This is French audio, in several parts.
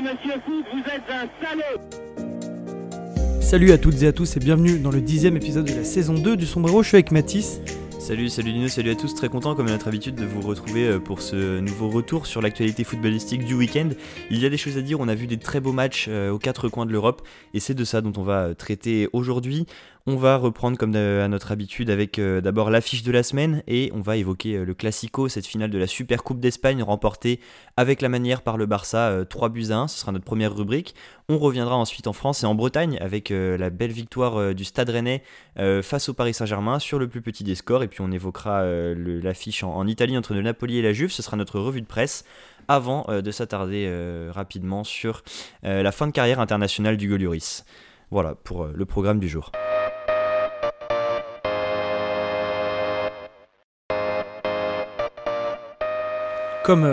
Alors, monsieur Foot, vous êtes un salaud Salut à toutes et à tous et bienvenue dans le dixième épisode de la saison 2 du Sombrero. Je suis avec Mathis. Salut, salut Lino, salut à tous. Très content, comme à notre habitude, de vous retrouver euh, pour ce nouveau retour sur l'actualité footballistique du week-end. Il y a des choses à dire, on a vu des très beaux matchs euh, aux quatre coins de l'Europe et c'est de ça dont on va euh, traiter aujourd'hui. On va reprendre comme à notre habitude avec d'abord l'affiche de la semaine et on va évoquer le Classico, cette finale de la Super Coupe d'Espagne remportée avec la manière par le Barça 3 buts à 1, ce sera notre première rubrique. On reviendra ensuite en France et en Bretagne avec la belle victoire du Stade Rennais face au Paris Saint-Germain sur le plus petit des scores et puis on évoquera euh, l'affiche en, Italie entre le Napoli et la Juve. Ce sera notre revue de presse avant euh, de s'attarder euh, rapidement sur la fin de carrière internationale du Golioris. Voilà pour le programme du jour. Comme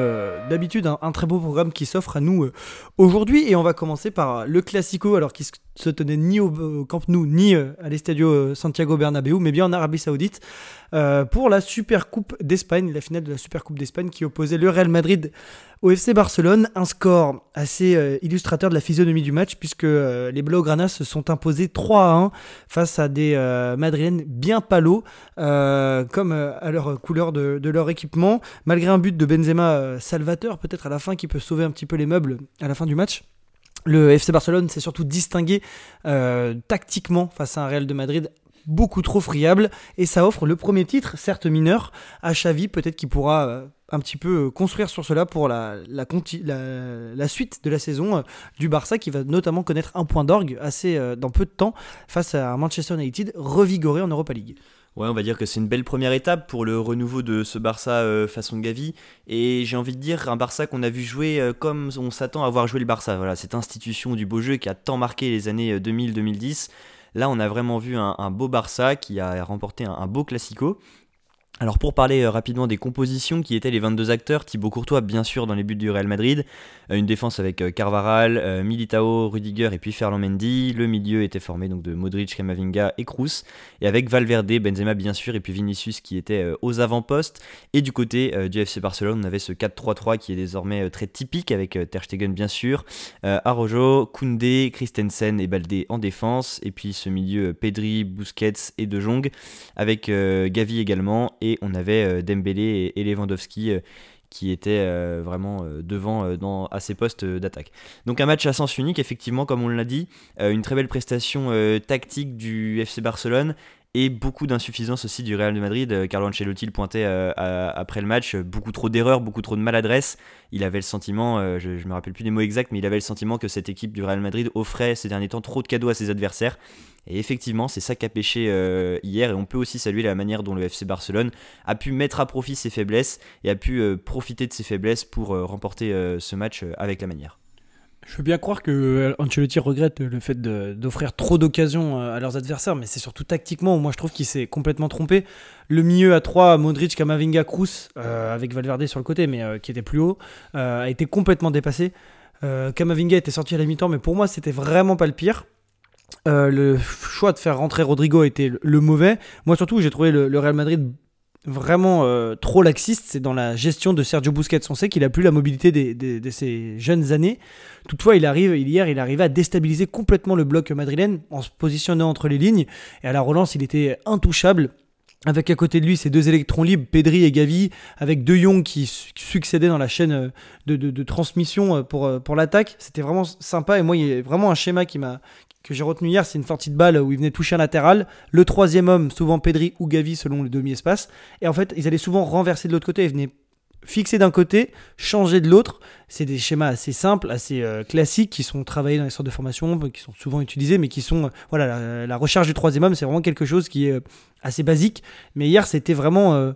d'habitude, un, très beau programme qui s'offre à nous aujourd'hui. Et on va commencer par le Classico, alors qui se tenait ni au Camp Nou, ni à l'Estadio Santiago Bernabéu, mais bien en Arabie Saoudite. Euh, pour la Super Coupe d'Espagne, la finale de la Super Coupe d'Espagne qui opposait le Real Madrid au FC Barcelone. Un score assez euh, illustrateur de la physionomie du match puisque euh, les Blaugrana se sont imposés 3 à 1 face à des Madrilènes bien palos, comme à leur couleur de, de, leur équipement, malgré un but de Benzema peut-être à la fin qui peut sauver un petit peu les meubles à la fin du match. Le FC Barcelone s'est surtout distingué tactiquement face à un Real de Madrid beaucoup trop friable et ça offre le premier titre, certes mineur, à Xavi, peut-être qu'il pourra euh, un petit peu euh, construire sur cela pour la, suite de la saison euh, du Barça qui va notamment connaître un point d'orgue assez dans peu de temps face à Manchester United revigoré en Europa League. Ouais, on va dire que c'est une belle première étape pour le renouveau de ce Barça façon Gavi. Et j'ai envie de dire un Barça qu'on a vu jouer comme on s'attend à voir jouer le Barça. Voilà, cette institution du beau jeu qui a tant marqué les années 2000-2010. Là, on a vraiment vu un, beau Barça qui a remporté un, un beau Classico. Alors pour parler euh, rapidement des compositions qui étaient les 22 acteurs, Thibaut Courtois bien sûr dans les buts du Real Madrid, euh, une défense avec euh, Carvaral, Militao, Rudiger et puis Ferland Mendy, le milieu était formé donc de Modric, Camavinga et Kroos, et avec Valverde, Benzema bien sûr et puis Vinicius qui était aux avant-postes, et du côté du FC Barcelone on avait ce 4-3-3 qui est désormais très typique avec Ter Stegen bien sûr, Arojo, Koundé, Christensen et Baldé en défense, et puis ce milieu Pedri, Busquets et De Jong, avec Gavi également, on avait euh, Dembélé et, Lewandowski euh, qui étaient euh, vraiment devant à ces postes d'attaque. Donc un match à sens unique, effectivement, comme on l'a dit, une très belle prestation tactique du FC Barcelone et beaucoup d'insuffisance aussi du Real Madrid. Carlo Ancelotti le pointait après le match, beaucoup trop d'erreurs, beaucoup trop de maladresse. Il avait le sentiment, je ne me rappelle plus les mots exacts, mais il avait le sentiment que cette équipe du Real Madrid offrait ces derniers temps trop de cadeaux à ses adversaires et effectivement, c'est ça qui a pêché euh, hier. Et on peut aussi saluer la manière dont le FC Barcelone a pu mettre à profit ses faiblesses et a pu euh, profiter de ses faiblesses pour euh, remporter ce match avec la manière. Je veux bien croire que Ancelotti regrette le fait d'offrir trop d'occasions à leurs adversaires, mais c'est surtout tactiquement moi je trouve qu'il s'est complètement trompé. Le milieu à 3, Modric, Kamavinga, Kroos, avec Valverde sur le côté, mais qui était plus haut, a été complètement dépassé. Kamavinga était sorti à la mi-temps, mais pour moi c'était vraiment pas le pire. Euh, le choix de faire rentrer Rodrigo était le, mauvais. Moi surtout, j'ai trouvé le, Real Madrid vraiment euh, trop laxiste, c'est dans la gestion de Sergio Busquets. On qu'il a plus la mobilité de ses jeunes années. Toutefois, il arrive hier, il arrivait à déstabiliser complètement le bloc madrilène en se positionnant entre les lignes. Et à la relance, il était intouchable. Avec à côté de lui ces deux électrons libres, Pedri et Gavi, avec deux Young qui succédaient dans la chaîne euh, de, transmission pour, pour l'attaque. C'était vraiment sympa et moi, il y a vraiment un schéma qui m'a que j'ai retenu hier, c'est une sortie de balle où il venait toucher un latéral. Le troisième homme, souvent Pedri ou Gavi selon le demi-espace. Et en fait, ils allaient souvent renverser de l'autre côté. Ils venaient fixer d'un côté, changer de l'autre. C'est des schémas assez simples, assez euh, classiques, qui sont travaillés dans les sortes de formation, qui sont souvent utilisés, mais qui sont. Euh, voilà, la, recherche du troisième homme, c'est vraiment quelque chose qui est euh, assez basique. Mais hier, c'était vraiment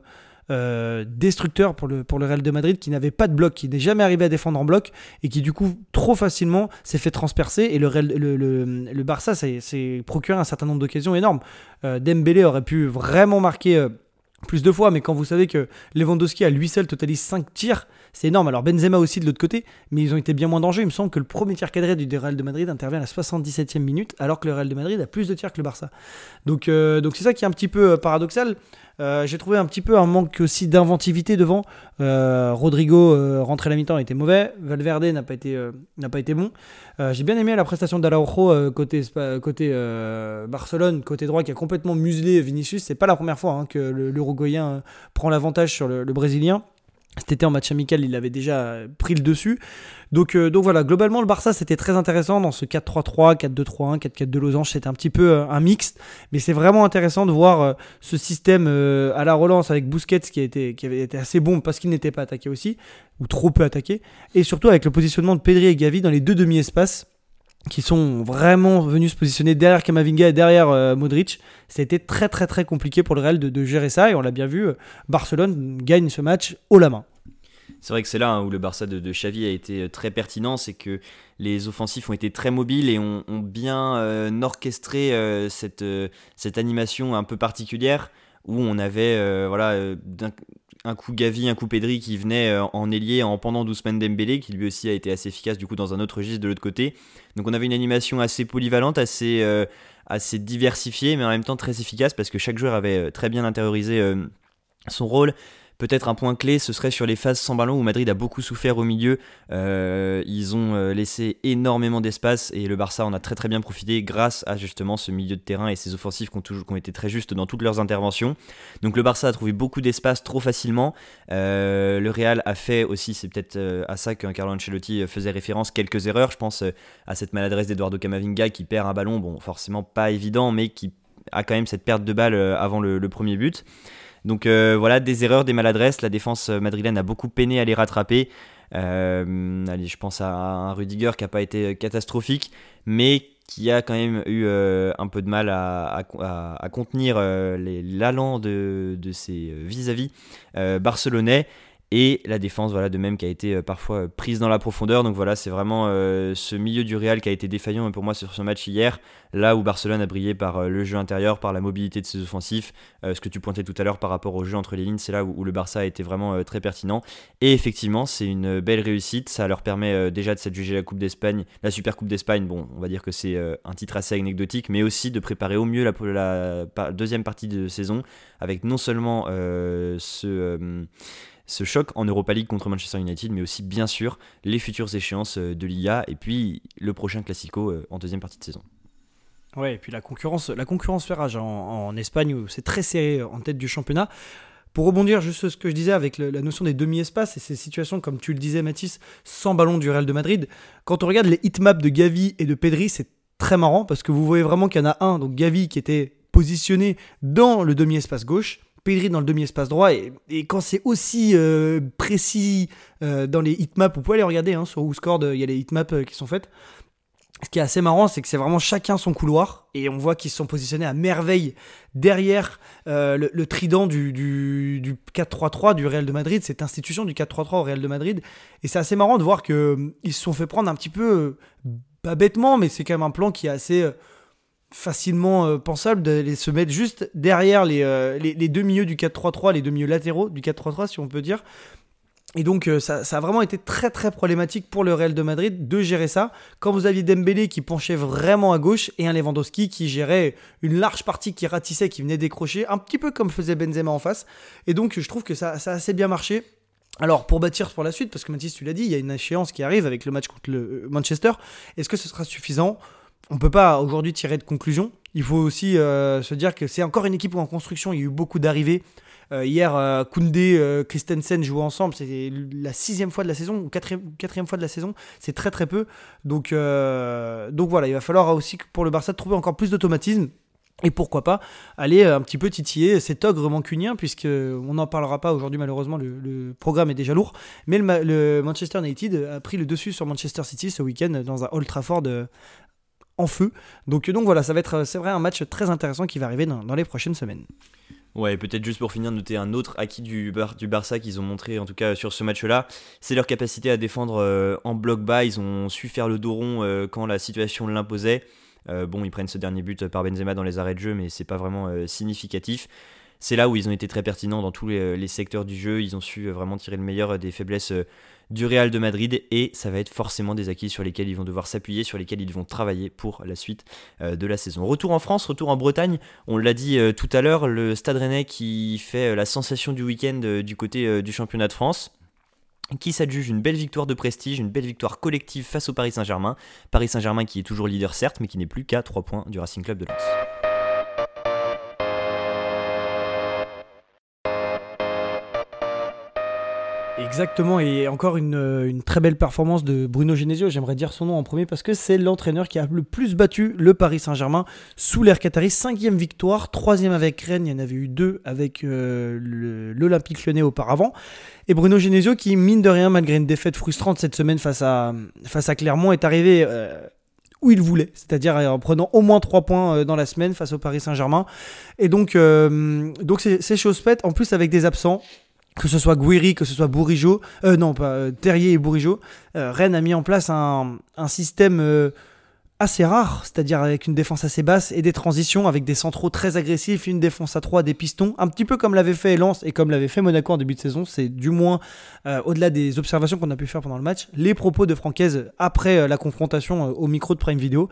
euh, destructeur pour le, pour le Real de Madrid qui n'avait pas de bloc, qui n'est jamais arrivé à défendre en bloc et qui du coup trop facilement s'est fait transpercer et le, le, Barça s'est procuré un certain nombre d'occasions énormes. Euh, Dembélé aurait pu vraiment marquer euh, plus de fois, mais quand vous savez que Lewandowski à lui seul totalise 5 tirs, c'est énorme. Alors Benzema aussi de l'autre côté, mais ils ont été bien moins dangereux. Il me semble que le premier tir cadré du Real de Madrid intervient à la 77e minute, alors que le Real de Madrid a plus de tirs que le Barça. Donc donc c'est ça qui est un petit peu paradoxal. Euh, j'ai trouvé un petit peu un manque aussi d'inventivité devant. Euh, Rodrigo euh, rentré à la mi-temps était mauvais. Valverde n'a pas été pas été bon. j'ai bien aimé la prestation d'Araujo côté côté Barcelone côté droit qui a complètement muselé Vinicius. C'est pas la première fois hein, que l'Uruguayen prend l'avantage sur le Brésilien. Cet été en match amical, il avait déjà pris le dessus. Donc, euh, donc voilà, globalement, le Barça, c'était très intéressant dans ce 4-3-3, 4-2-3-1, 4-4 de losange. C'était un petit peu euh, un mixte, mais c'est vraiment intéressant de voir euh, ce système à la relance avec Busquets qui, a qui avait été assez bon parce qu'il n'était pas attaqué aussi, ou trop peu attaqué, et surtout avec le positionnement de Pedri et Gavi dans les deux demi-espaces qui sont vraiment venus se positionner derrière Kamavinga et derrière euh, Modric. Ça a été très très très compliqué pour le Real de, gérer ça et on l'a bien vu, euh, Barcelone gagne ce match haut la main. C'est vrai que c'est là hein, où le Barça de, Xavi a été euh, très pertinent, c'est que les offensifs ont été très mobiles et ont, bien orchestré cette, cette animation un peu particulière où on avait voilà, un coup Gavi, un coup Pedri qui venait euh, en ailier en pendant Ousmane Dembélé, qui lui aussi a été assez efficace du coup dans un autre registre de l'autre côté. Donc on avait une animation assez polyvalente, assez, euh, diversifiée, mais en même temps très efficace parce que chaque joueur avait euh, très bien intériorisé son rôle. Peut-être un point clé, ce serait sur les phases sans ballon où Madrid a beaucoup souffert au milieu. Euh, ils ont euh, laissé énormément d'espace et le Barça en a très très bien profité grâce à justement ce milieu de terrain et ces offensifs qui ont, toujours, été très justes dans toutes leurs interventions. Donc le Barça a trouvé beaucoup d'espace trop facilement. Euh, le Real a fait aussi, c'est peut-être à ça qu'un Carlo Ancelotti faisait référence, quelques erreurs. Je pense à cette maladresse d'Eduardo Camavinga qui perd un ballon, bon forcément pas évident, mais qui a quand même cette perte de balle avant le premier but. Donc euh, voilà, des erreurs, des maladresses. La défense euh, madrilène a beaucoup peiné à les rattraper. Euh, allez, je pense à un Rudiger qui n'a pas été catastrophique, mais qui a quand même eu un peu de mal à, contenir l'allant de, ses vis-à-vis barcelonais et la défense voilà de même qui a été euh, parfois euh, prise dans la profondeur. Donc voilà c'est vraiment euh, ce milieu du Real qui a été défaillant pour moi sur ce match hier là où Barcelone a brillé par le jeu intérieur par la mobilité de ses offensifs ce que tu pointais tout à l'heure par rapport au jeu entre les lignes c'est là où, le Barça a été vraiment très pertinent. Et effectivement c'est une belle réussite. Ça leur permet déjà de s'adjuger la Coupe d'Espagne la Super Coupe d'Espagne. Bon on va dire que c'est un titre assez anecdotique mais aussi de préparer au mieux la, la deuxième partie de saison avec non seulement ce ce choc en Europa League contre Manchester United, mais aussi bien sûr les futures échéances euh, de l'IA et puis le prochain Classico euh, en deuxième partie de saison. Ouais, et puis la concurrence, la concurrence fait rage en, Espagne où c'est très serré en tête du championnat. Pour rebondir juste sur ce que je disais avec la notion des demi-espaces et ces situations, comme tu le disais Mathis, sans ballon du Real de Madrid, quand on regarde les hitmaps de Gavi et de Pedri, c'est très marrant parce que vous voyez vraiment qu'il y en a un, donc Gavi qui était positionné dans le demi-espace gauche, Pedri dans le demi-espace droit. Et, quand c'est aussi euh, précis euh, dans les hitmaps, vous pouvez aller regarder hein, sur WhoScored, il y a les hitmaps euh, qui sont faites. Ce qui est assez marrant, c'est que c'est vraiment chacun son couloir. Et on voit qu'ils sont positionnés à merveille derrière le, trident du, du 4-3-3 du Real de Madrid, cette institution du 4-3-3 au Real de Madrid. Et c'est assez marrant de voir qu'ils se sont fait prendre un petit peu, pas bêtement, mais c'est quand même un plan qui est assez facilement euh, pensable de se mettre juste derrière euh, les, les, deux milieux du 4-3-3, les deux milieux latéraux du 4-3-3 si on peut dire. Et donc euh, ça, ça, a vraiment été très très problématique pour le Real de Madrid de gérer ça. Quand vous aviez Dembélé qui penchait vraiment à gauche et un Lewandowski qui gérait une large partie qui ratissait, qui venait décrocher, un petit peu comme faisait Benzema en face. Et donc je trouve que ça, ça a assez bien marché. Alors, pour bâtir pour la suite, parce que Mathis, tu l'as dit, il y a une échéance qui arrive avec le match contre le Manchester. Est-ce que ce sera suffisant? On peut pas aujourd'hui tirer de conclusion. Il faut aussi euh, se dire que c'est encore une équipe en construction. Il y a eu beaucoup d'arrivées. Euh, hier, euh, Koundé, Christensen jouent ensemble. C'est la sixième fois de la saison ou quatrième, quatrième fois de la saison. C'est très très peu. Donc, donc voilà, il va falloir aussi pour le Barça trouver encore plus d'automatisme. Et pourquoi pas aller un petit peu titiller cet ogre mancunien, puisque on n'en parlera pas aujourd'hui malheureusement, le, programme est déjà lourd. Mais le, le, Manchester United a pris le dessus sur Manchester City ce week-end dans un Old Trafford en feu. Donc, donc voilà, ça va être, c'est vrai, un match très intéressant qui va arriver dans, les prochaines semaines. Ouais, peut-être juste pour finir, noter un autre acquis du, du Barça qu'ils ont montré, en tout cas sur ce match-là, c'est leur capacité à défendre euh, en bloc bas. Ils ont su faire le dos rond euh, quand la situation l'imposait. Euh, bon, ils prennent ce dernier but par Benzema dans les arrêts de jeu, mais c'est pas vraiment significatif. c'est là où ils ont été très pertinents dans tous les, secteurs du jeu. Ils ont su vraiment tirer le meilleur des faiblesses du Real de Madrid et ça va être forcément des acquis sur lesquels ils vont devoir s'appuyer, sur lesquels ils vont travailler pour la suite de la saison. Retour en France, retour en Bretagne, on l'a dit tout à l'heure, le Stade Rennais qui fait la sensation du week-end du côté du championnat de France qui s'adjuge une belle victoire de prestige, une belle victoire collective face au Paris Saint-Germain. Paris Saint-Germain qui est toujours leader certes, mais qui n'est plus qu'à 3 points du Racing Club de Lens. Exactement, et encore une, très belle performance de Bruno Genesio, j'aimerais dire son nom en premier parce que c'est l'entraîneur qui a le plus battu le Paris Saint-Germain sous l'ère Qatari. Cinquième victoire, troisième avec Rennes, il y en avait eu deux avec euh, l'Olympique Lyonnais auparavant. Et Bruno Genesio qui, mine de rien, malgré une défaite frustrante cette semaine face à, face à Clermont, est arrivé... Euh, où il voulait, c'est-à-dire en prenant au moins 3 points euh, dans la semaine face au Paris Saint-Germain. Et donc, donc c'est chose faite, en plus avec des absents que ce soit Guiri, que ce soit Bourigeau, euh, non pas euh, Terrier et Bourigeau, euh, Rennes a mis en place un, système assez rare, c'est-à-dire avec une défense assez basse et des transitions avec des centraux très agressifs, une défense à 3, des pistons, un petit peu comme l'avait fait Lens et comme l'avait fait Monaco en début de saison. C'est du moins, au-delà des observations qu'on a pu faire pendant le match, les propos de Francaise après la confrontation au micro de Prime Video.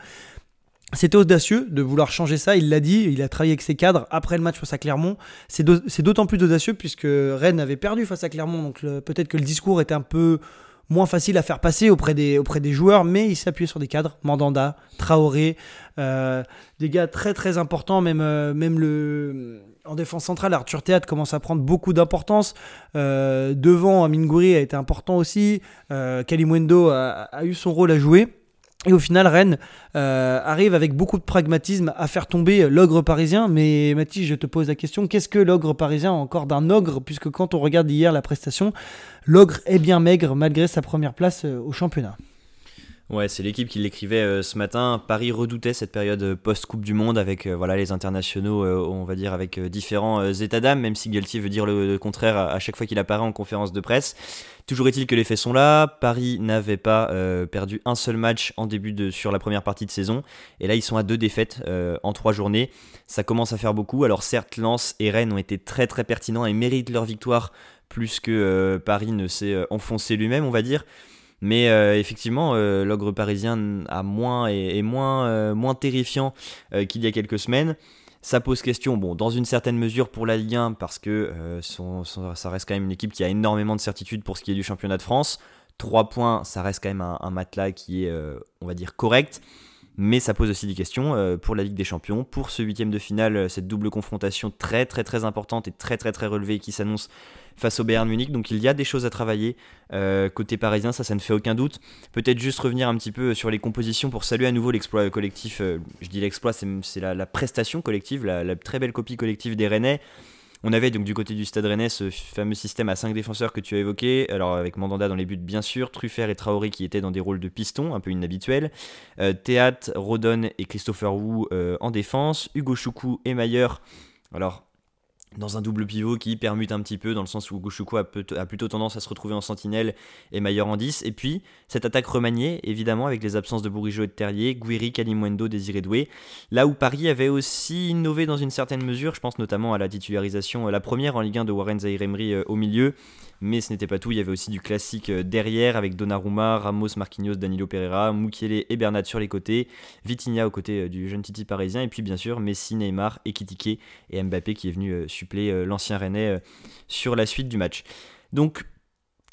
C'était audacieux de vouloir changer ça, il l'a dit, il a travaillé avec ses cadres après le match face à Clermont. C'est d'autant plus audacieux puisque Rennes avait perdu face à Clermont, donc peut-être que le discours était un peu moins facile à faire passer auprès des, auprès des joueurs, mais il s'appuyait sur des cadres, Mandanda, Traoré, euh, des gars très très importants, même, euh, même le, en défense centrale, Arthur Théâtre commence à prendre beaucoup d'importance. Euh, devant, Amin Gouiri a été important aussi. Euh, Kalimwendo a, eu son rôle à jouer. Et au final, Rennes euh, arrive avec beaucoup de pragmatisme à faire tomber l'ogre parisien. Mais Mathis, je te pose la question, qu'est-ce que l'ogre parisien encore d'un ogre? Puisque quand on regarde hier la prestation, l'ogre est bien maigre malgré sa première place euh, au championnat. Ouais, c'est l'équipe qui l'écrivait euh, ce matin. Paris redoutait cette période post-Coupe du Monde avec voilà, les internationaux, on va dire, avec différents états d'âme, même si Galtier veut dire le, contraire à chaque fois qu'il apparaît en conférence de presse. Toujours est-il que les faits sont là. Paris n'avait pas euh, perdu un seul match en début de sur la première partie de saison, et là ils sont à deux défaites euh, en trois journées. Ça commence à faire beaucoup. Alors certes, Lens et Rennes ont été très très pertinents et méritent leur victoire plus que euh, Paris ne s'est enfoncé lui-même, on va dire. Mais effectivement, l'ogre parisien a moins est, moins, moins terrifiant qu'il y a quelques semaines. Ça pose question, bon, dans une certaine mesure pour la Ligue 1, parce que euh, ça reste quand même une équipe qui a énormément de certitudes pour ce qui est du championnat de France. 3 points, ça reste quand même un, matelas qui est, euh, on va dire, correct. Mais ça pose aussi des questions euh, pour la Ligue des Champions, pour ce huitième de finale, cette double confrontation très très très importante et très très très relevée qui s'annonce face au Bayern Munich. Donc il y a des choses à travailler euh, côté parisien, ça, ça ne fait aucun doute. Peut-être juste revenir un petit peu sur les compositions pour saluer à nouveau l'exploit collectif. Euh, je dis l'exploit, c'est la, prestation collective, la, très belle copie collective des Rennais. On avait donc du côté du Stade Rennais ce fameux système à 5 défenseurs que tu as évoqué, alors avec Mandanda dans les buts bien sûr, Truffert et Traoré qui étaient dans des rôles de piston, un peu inhabituels, euh, Théâtre, Rodon et Christopher Wu en défense, Hugo Choukou et Mayer, alors dans un double pivot qui permute un petit peu dans le sens où Gouchouko a, plutôt tendance à se retrouver en sentinelle et Maillard en 10 et puis cette attaque remaniée évidemment avec les absences de Bourigeau et de Terrier Guiri, Kalimwendo, Désiré Doué. Là où Paris avait aussi innové dans une certaine mesure je pense notamment à la titularisation la première en Ligue 1 de Warren Zahir Emery euh, au milieu mais ce n'était pas tout, il y avait aussi du classique euh, derrière avec Donnarumma, Ramos, Marquinhos, Danilo Pereira, Mukiele et Bernat sur les côtés, Vitinha aux côtés euh, du jeune Titi parisien, et puis bien sûr Messi, Neymar, Ekitike et Mbappé qui est venu euh, suppléer l'ancien Rennais sur la suite du match. Donc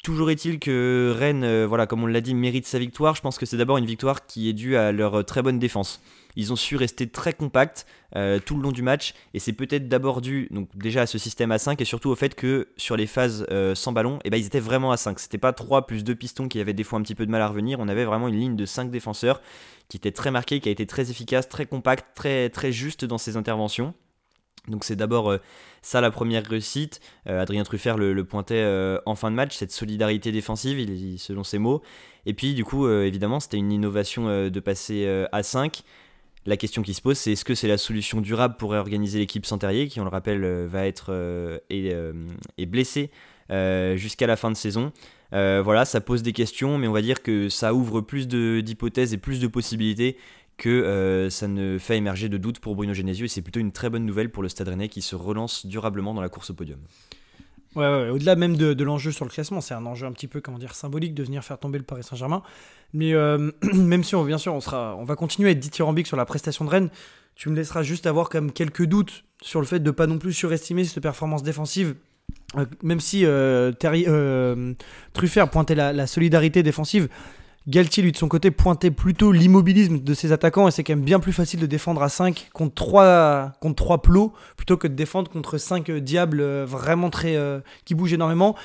Toujours est-il que Rennes, voilà, comme on l'a dit, mérite sa victoire. Je pense que c'est d'abord une victoire qui est due à leur très bonne défense. Ils ont su rester très compacts euh, tout le long du match et c'est peut-être d'abord dû donc déjà à ce système à 5 et surtout au fait que sur les phases euh, sans ballon, eh ben, ils étaient vraiment à 5. C'était pas 3 plus 2 pistons qui avaient des fois un petit peu de mal à revenir. On avait vraiment une ligne de 5 défenseurs qui était très marquée, qui a été très efficace, très compacte, très, très juste dans ses interventions. Donc c'est d'abord euh, ça la première réussite. Adrien Truffert le, pointait en fin de match, cette solidarité défensive, selon ses mots. Et puis du coup, évidemment, c'était une innovation de passer à 5. La question qui se pose, c'est est-ce que c'est la solution durable pour réorganiser l'équipe sans qui, on le rappelle, euh, va être euh, euh, est, blessé jusqu'à la fin de saison? Voilà, ça pose des questions, mais on va dire que ça ouvre plus d'hypothèses et plus de possibilités que ça ne fait émerger de doute pour Bruno Genesio et c'est plutôt une très bonne nouvelle pour le Stade Rennais qui se relance durablement dans la course au podium. Ouais, au-delà même de, l'enjeu sur le classement, c'est un enjeu un petit peu comment dire symbolique de venir faire tomber le Paris Saint-Germain. Mais même si bien sûr on sera, on va continuer à être dithyrambique sur la prestation de Rennes, tu me laisseras juste avoir comme quelques doutes sur le fait de pas non plus surestimer cette performance défensive. Euh, même si euh, euh, Truffert pointait la, solidarité défensive, Galtier, lui, de son côté, pointait plutôt l'immobilisme de ses attaquants. Et c'est quand même bien plus facile de défendre à 5 contre 3, contre 3 plots plutôt que de défendre contre 5 diables vraiment très. qui bougent énormément.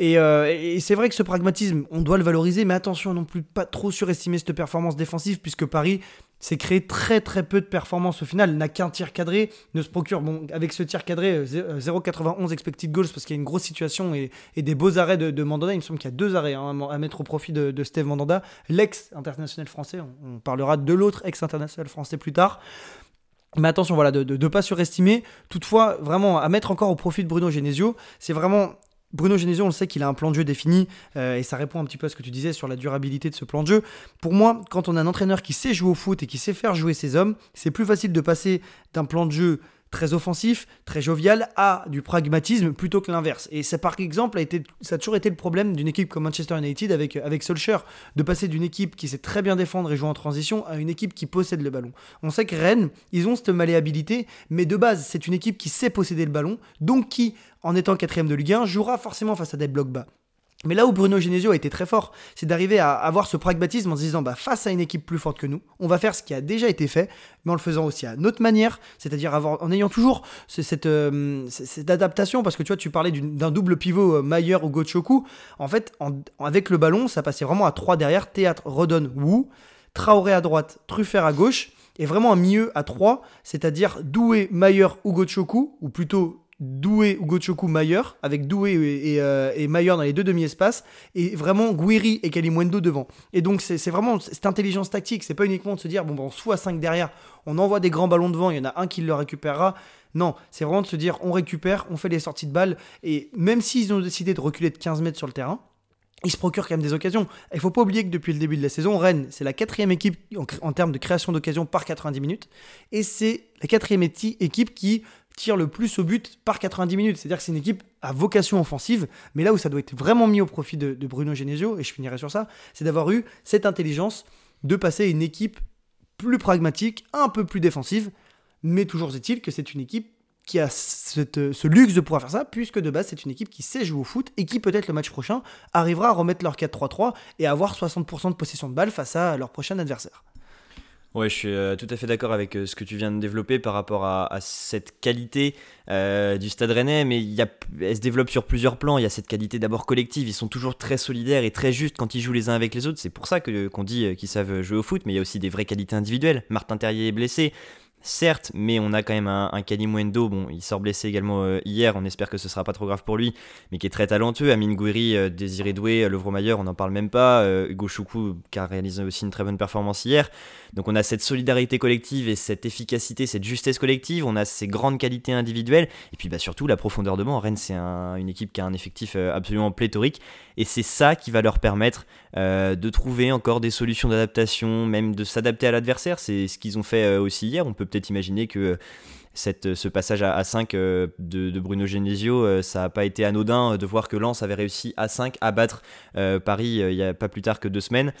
Euh, et, c'est vrai que ce pragmatisme, on doit le valoriser, mais attention non plus pas trop surestimer cette performance défensive, puisque Paris s'est créé très très peu de performances au final, n'a qu'un tir cadré, ne se procure, bon, avec ce tir cadré, 0,91 euh, expected goals, parce qu'il y a une grosse situation et, des beaux arrêts de, Mandanda. Il me semble qu'il y a deux arrêts hein, à mettre au profit de, Steve Mandanda, l'ex-international français. On, parlera de l'autre ex-international français plus tard. Mais attention, voilà, de ne pas surestimer. Toutefois, vraiment, à mettre encore au profit de Bruno Genesio, c'est vraiment Bruno Genesio, on le sait qu'il a un plan de jeu défini euh, et ça répond un petit peu à ce que tu disais sur la durabilité de ce plan de jeu. Pour moi, quand on a un entraîneur qui sait jouer au foot et qui sait faire jouer ses hommes, c'est plus facile de passer d'un plan de jeu très offensif, très jovial, à du pragmatisme plutôt que l'inverse. Et ça, par exemple, a été, ça a toujours été le problème d'une équipe comme Manchester United avec, avec Solskjaer, de passer d'une équipe qui sait très bien défendre et jouer en transition à une équipe qui possède le ballon. On sait que Rennes, ils ont cette malléabilité, mais de base, c'est une équipe qui sait posséder le ballon, donc qui, en étant quatrième de Ligue 1, jouera forcément face à des blocs bas. Mais là où Bruno Genesio a été très fort, c'est d'arriver à avoir ce pragmatisme en se disant bah, face à une équipe plus forte que nous, on va faire ce qui a déjà été fait, mais en le faisant aussi à notre manière, c'est-à-dire en ayant toujours cette, euh, cette, adaptation, parce que tu vois, tu parlais d'un double pivot euh, Mayer ou Gochoku. En fait, avec le ballon, ça passait vraiment à trois derrière Théâtre, Redon, Wu, Traoré à droite, Truffert à gauche, et vraiment un milieu à trois, c'est-à-dire Doué, Mayer ou Gochoku, ou plutôt Doué ou Gochoku Mayer, avec Doué et, euh, et, Mayer dans les deux demi-espaces, et vraiment Guiri et Kalimwendo devant. Et donc c'est vraiment cette intelligence tactique, c'est pas uniquement de se dire, bon, bon on soit 5 derrière, on envoie des grands ballons devant, il y en a un qui le récupérera. Non, c'est vraiment de se dire, on récupère, on fait les sorties de balles, et même s'ils ont décidé de reculer de 15 mètres sur le terrain, ils se procurent quand même des occasions. Il faut pas oublier que depuis le début de la saison, Rennes, c'est la quatrième équipe en, en termes de création d'occasions par 90 minutes. Et c'est la quatrième équipe qui tire le plus au but par 90 minutes. C'est-à-dire que c'est une équipe à vocation offensive, mais là où ça doit être vraiment mis au profit de, Bruno Genesio, et je finirai sur ça, c'est d'avoir eu cette intelligence de passer une équipe plus pragmatique, un peu plus défensive, mais toujours est-il que c'est une équipe qui a ce luxe de pouvoir faire ça, puisque de base c'est une équipe qui sait jouer au foot et qui peut-être le match prochain arrivera à remettre leur 4-3-3 et avoir 60% de possession de balle face à leur prochain adversaire. Ouais, je suis euh, tout à fait d'accord avec euh, ce que tu viens de développer par rapport à, cette qualité euh, du Stade Rennais, mais elle se développe sur plusieurs plans. Il y a cette qualité d'abord collective, ils sont toujours très solidaires et très justes quand ils jouent les uns avec les autres. C'est pour ça qu'on dit qu'ils savent jouer au foot, mais il y a aussi des vraies qualités individuelles. Martin Terrier est blessé, certes, mais on a quand même un, un Kalimwendo, bon, il sort blessé également euh, hier, on espère que ce sera pas trop grave pour lui, mais qui est très talentueux. Amine Gouiri, euh, Désiré Doué, Levro Mayer, on n'en parle même pas. Euh, Hugo Choukou, qui a réalisé aussi une très bonne performance hier. Donc on a cette solidarité collective et cette efficacité, cette justesse collective, on a ces grandes qualités individuelles, et puis bah, surtout la profondeur de banc. Rennes, c'est une équipe qui a un effectif absolument pléthorique, et c'est ça qui va leur permettre de trouver encore des solutions d'adaptation, même de s'adapter à l'adversaire. C'est ce qu'ils ont fait aussi hier. On peut peut-être imaginer que cette, ce passage à, 5 euh, de, Bruno Genesio, euh, ça n'a pas été anodin de voir que Lens avait réussi à 5 à battre euh, Paris il n'y a pas plus tard que deux semaines.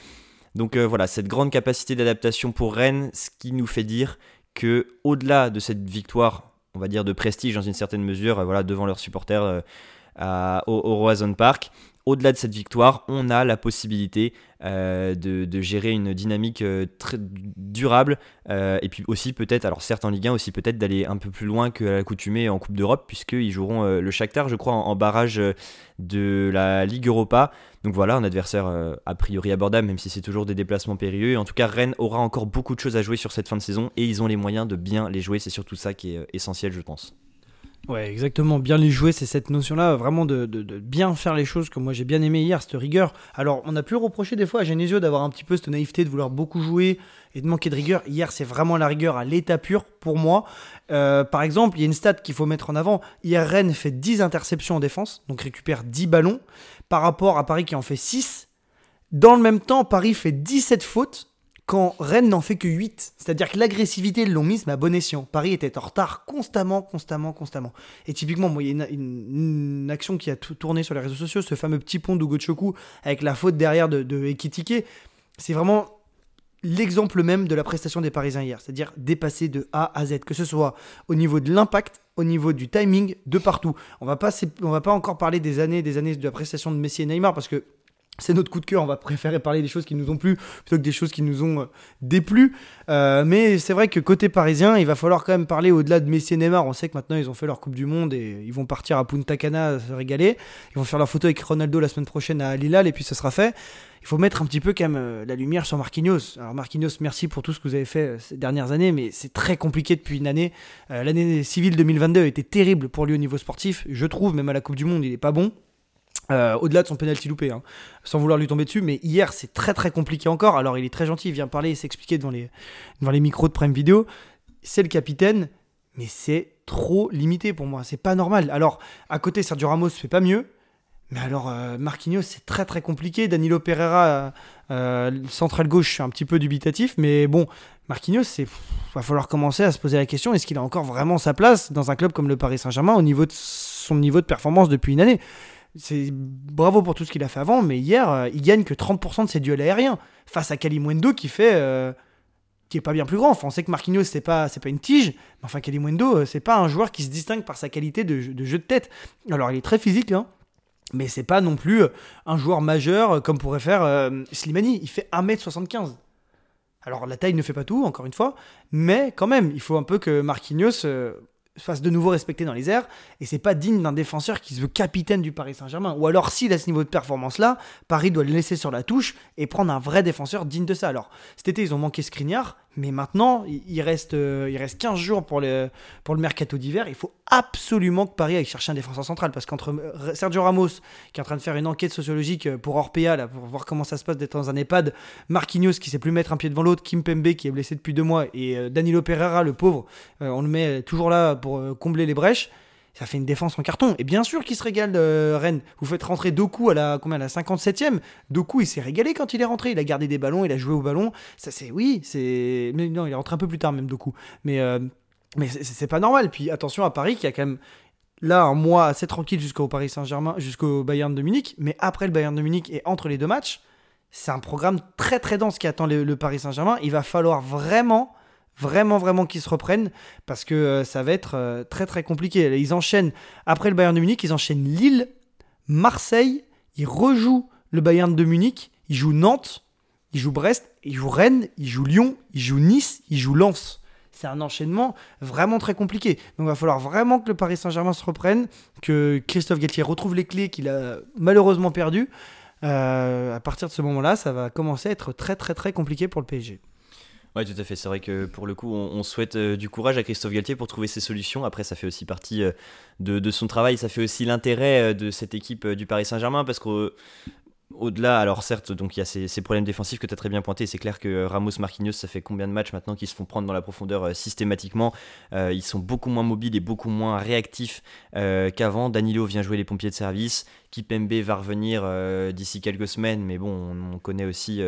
Donc voilà, cette grande capacité d'adaptation pour Rennes, ce qui nous fait dire que au-delà de cette victoire, on va dire de prestige dans une certaine mesure, voilà, devant leurs supporters au, au Roazhon Park, au-delà de cette victoire, on a la possibilité euh, de, gérer une dynamique euh, très durable euh, et puis aussi peut-être, alors certes en Ligue 1, aussi peut-être d'aller un peu plus loin que l'accoutumée en Coupe d'Europe puisqu'ils joueront le Shakhtar, je crois, en, barrage de la Ligue Europa. Donc voilà, un adversaire a priori abordable, même si c'est toujours des déplacements périlleux. en tout cas, Rennes aura encore beaucoup de choses à jouer sur cette fin de saison et ils ont les moyens de bien les jouer. C'est surtout ça qui est essentiel, je pense. Ouais, exactement. Bien les jouer, c'est cette notion-là, vraiment de, bien faire les choses, comme moi j'ai bien aimé hier, cette rigueur. Alors, on a pu reprocher des fois à Genesio d'avoir un petit peu cette naïveté, de vouloir beaucoup jouer et de manquer de rigueur. Hier, c'est vraiment la rigueur à l'état pur pour moi. Euh, par exemple, il y a une stat qu'il faut mettre en avant. Hier, Rennes fait 10 interceptions en défense, donc récupère 10 ballons, par rapport à Paris qui en fait 6. Dans le même temps, Paris fait 17 fautes quand Rennes n'en fait que 8. C'est-à-dire que l'agressivité, ils l'ont mise, mais à bon escient. Paris était en retard constamment, constamment, constamment. Et typiquement, il y a une, action qui a tourné sur les réseaux sociaux, ce fameux petit pont d'Ugo Choku avec la faute derrière de, de Ekitike. C'est vraiment l'exemple même de la prestation des Parisiens hier, c'est-à-dire dépasser de A à Z, que ce soit au niveau de l'impact, au niveau du timing, de partout. On va pas, va pas encore parler des années, des années de la prestation de Messi et Neymar parce que c'est notre coup de cœur, on va préférer parler des choses qui nous ont plu plutôt que des choses qui nous ont euh, déplu. Euh, mais c'est vrai que côté parisien, il va falloir quand même parler au-delà de Messi et Neymar. On sait que maintenant ils ont fait leur Coupe du Monde et ils vont partir à Punta Cana se régaler. Ils vont faire leur photo avec Ronaldo la semaine prochaine à Lilal et puis ce sera fait il faut mettre un petit peu quand même euh, la lumière sur Marquinhos. Alors Marquinhos, merci pour tout ce que vous avez fait ces dernières années, mais c'est très compliqué depuis une année. L'année civile 2022 a été terrible pour lui au niveau sportif. Je trouve, même à la Coupe du Monde, il n'est pas bon. Au-delà de son penalty loupé, hein, sans vouloir lui tomber dessus, mais hier c'est très très compliqué encore. Alors il est très gentil, il vient parler et s'expliquer devant les, devant les micros de Prime Video. C'est le capitaine, mais c'est trop limité pour moi, c'est pas normal. Alors à côté, Sergio Ramos fait pas mieux, mais alors, euh, Marquinhos, c'est très très compliqué. Danilo Pereira, euh, central gauche, un petit peu dubitatif. Mais bon, Marquinhos, il va falloir commencer à se poser la question est-ce qu'il a encore vraiment sa place dans un club comme le Paris Saint-Germain au niveau de son niveau de performance depuis une année? C'est bravo pour tout ce qu'il a fait avant, mais hier, euh, il gagne que 30% de ses duels aériens face à Kalimundo qui fait qui est pas bien plus grand. On sait que Marquinhos c'est pas pas une tige, mais enfin Kalimundo c'est pas un joueur qui se distingue par sa qualité de, jeu de tête. Alors il est très physique, hein, mais c'est pas non plus euh, un joueur majeur euh, comme pourrait faire euh, Slimani. Il fait 1m75. Alors la taille ne fait pas tout, encore une fois, mais quand même, il faut un peu que Marquinhos fasse de nouveau respecter dans les airs, et c'est pas digne d'un défenseur qui se veut capitaine du Paris Saint-Germain. Ou alors, s'il a ce niveau de performance-là, Paris doit le laisser sur la touche et prendre un vrai défenseur digne de ça. Alors, cet été, ils ont manqué Skriniar, mais maintenant, il reste, euh, il reste 15 jours pour le, pour le mercato d'hiver. Il faut absolument que Paris aille chercher un défenseur central, parce qu'entre euh, Sergio Ramos, qui est en train de faire une enquête sociologique euh, pour Orpea, là, pour voir comment ça se passe d'être dans un EHPAD, Marquinhos, qui sait plus mettre un pied devant l'autre, Kim Pembe, qui est blessé depuis deux mois, et Danilo Pereira, le pauvre, on le met toujours là pour combler les brèches ça fait une défense en carton. Et bien sûr qu'il se régale, euh, Rennes. Vous faites rentrer Doku à la, combien, à la 57e. Doku, il s'est régalé quand il est rentré. Il a gardé des ballons, il a joué au ballon. Ça, c'est, oui, c'est. Mais non, il est rentré un peu plus tard, même Doku. Mais, euh, mais c'est, pas normal. Puis attention à Paris qui a quand même là un mois assez tranquille jusqu'au Paris Saint-Germain, jusqu'au Bayern de Munich. Mais après le Bayern de Munich et entre les deux matchs, c'est un programme très très dense qui attend le Paris Saint-Germain. Il va falloir vraiment vraiment vraiment qu'ils se reprennent parce que euh, ça va être euh, très très compliqué. Ils enchaînent après le Bayern de Munich, ils enchaînent Lille, Marseille, ils rejouent le Bayern de Munich, ils jouent Nantes, ils jouent Brest, ils jouent Rennes, ils jouent Lyon, ils jouent Nice, ils jouent Lens. C'est un enchaînement vraiment très compliqué. Donc il va falloir vraiment que le Paris Saint-Germain se reprenne, que Christophe Galtier retrouve les clés qu'il a malheureusement perdues. Euh, à partir de ce moment-là, ça va commencer à être très très très compliqué pour le PSG. Oui, tout à fait. C'est vrai que pour le coup, on, souhaite euh, du courage à Christophe Galtier pour trouver ses solutions. Après, ça fait aussi partie euh, de, son travail. Ça fait aussi l'intérêt euh, de cette équipe du Paris Saint-Germain parce que au-delà, alors certes, donc il y a ces, problèmes défensifs que tu as très bien pointé. C'est clair que Ramos, Marquinhos, ça fait combien de matchs maintenant qu'ils se font prendre dans la profondeur systématiquement? ils sont beaucoup moins mobiles et beaucoup moins réactifs qu'avant. Danilo vient jouer les pompiers de service. Kipembe va revenir d'ici quelques semaines, mais bon, on, on connaît aussi